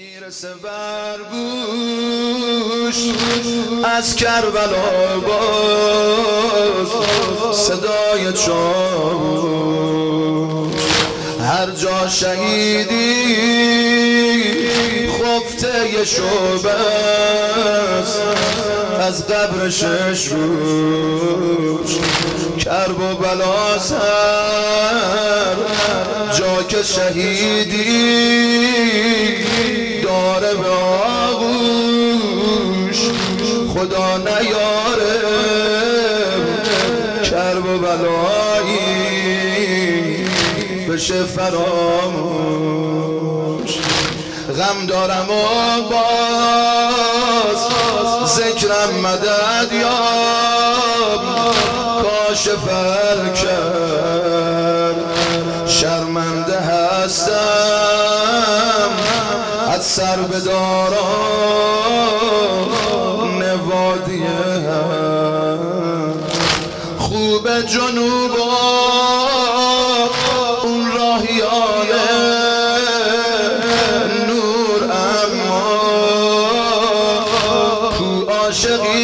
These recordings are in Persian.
می‌رسه بر گوش از کربلا باز صدای چاوش هر جا شهیدی خفته شعبه از قبر شش روش کرب و بلا سر. جا که شهیدی داره به آغوش. خدا نیاره کرب و بلایی بشه فراموش. غم دارم و باز ذکرم مدد یا کاشف کرد هستم از سر بدارم نوادیه خوب جنوبا اون راهیانه نور اما تو عاشقی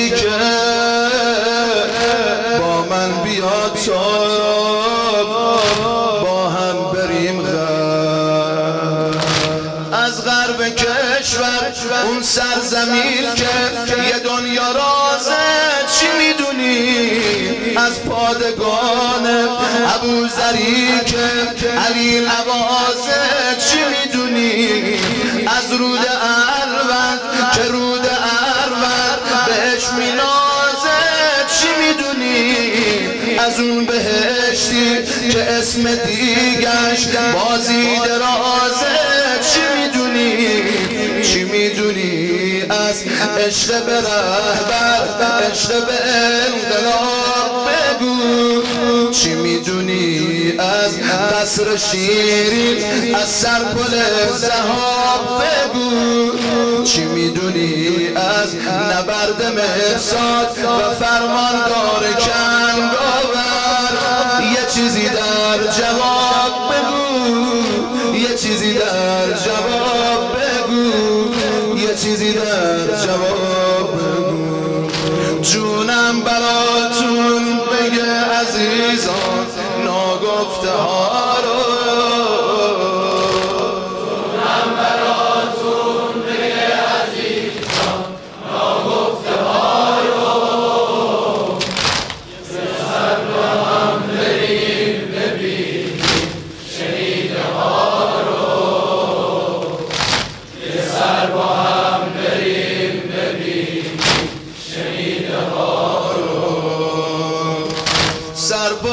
از غرب کشور اون سرزمین که یه دنیا رازه چی می‌دونی؟ از پادگان ابو ذری که علی نوازه چی می‌دونی؟ از رود اروند که رود اروند بهش مینازه چی می‌دونی؟ از اون بهشتی که اسم دیگش بازی درازه چی می‌دونی؟ چی می‌دونی؟ از عشق به رهبر عشق به انقلاب بگو. چی می‌دونی؟ از قصر شیرین از سرپل زهاب بگو. چی می‌دونی؟ از نبرد مرساد و فرماندار کنگاور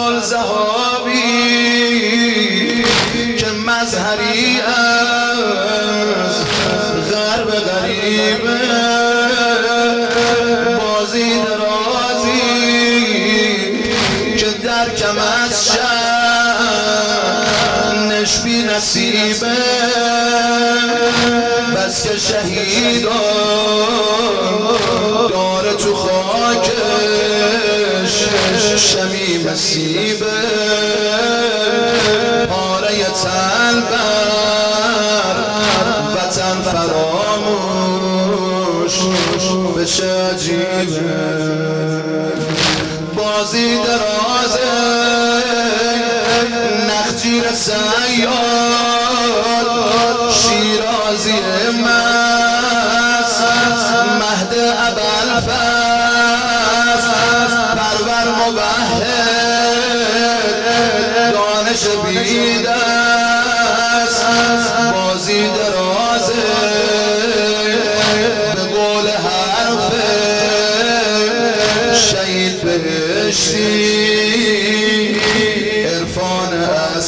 سرپل زهابی که مظهری از غرب غریبه بازی درازی که در کم از شب نشبی نصیبه بس که شهیدان بازی درازه نخجیر سیاد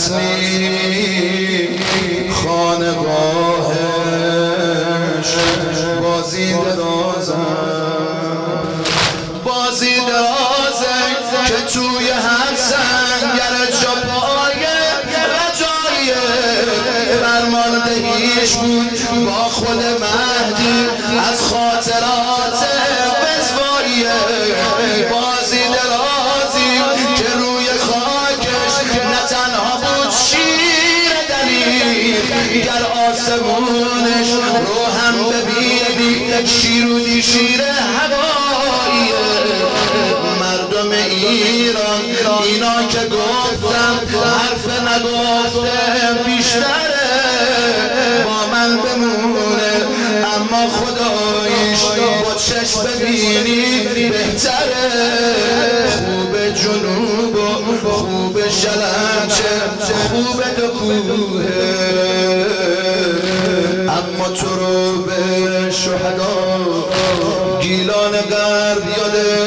اصلی خانقاهش. بازی درازه بازی که توی هر سنگر جا پایه رجایه فرماندهیش بود. با خود مهدی از خاطرات تنها بود شیر دلیل گر آسمونش روح شیرودی شیر هوایی مردم ایران. اینا که گفتم حرف نگفتم بیشتره. با من بمونه. اما خدایش با چشم ببینی بهتره. خوب جنوب و خوب شلنچه خوب دو اما تو رو به شهدا. گیلان غرب یادت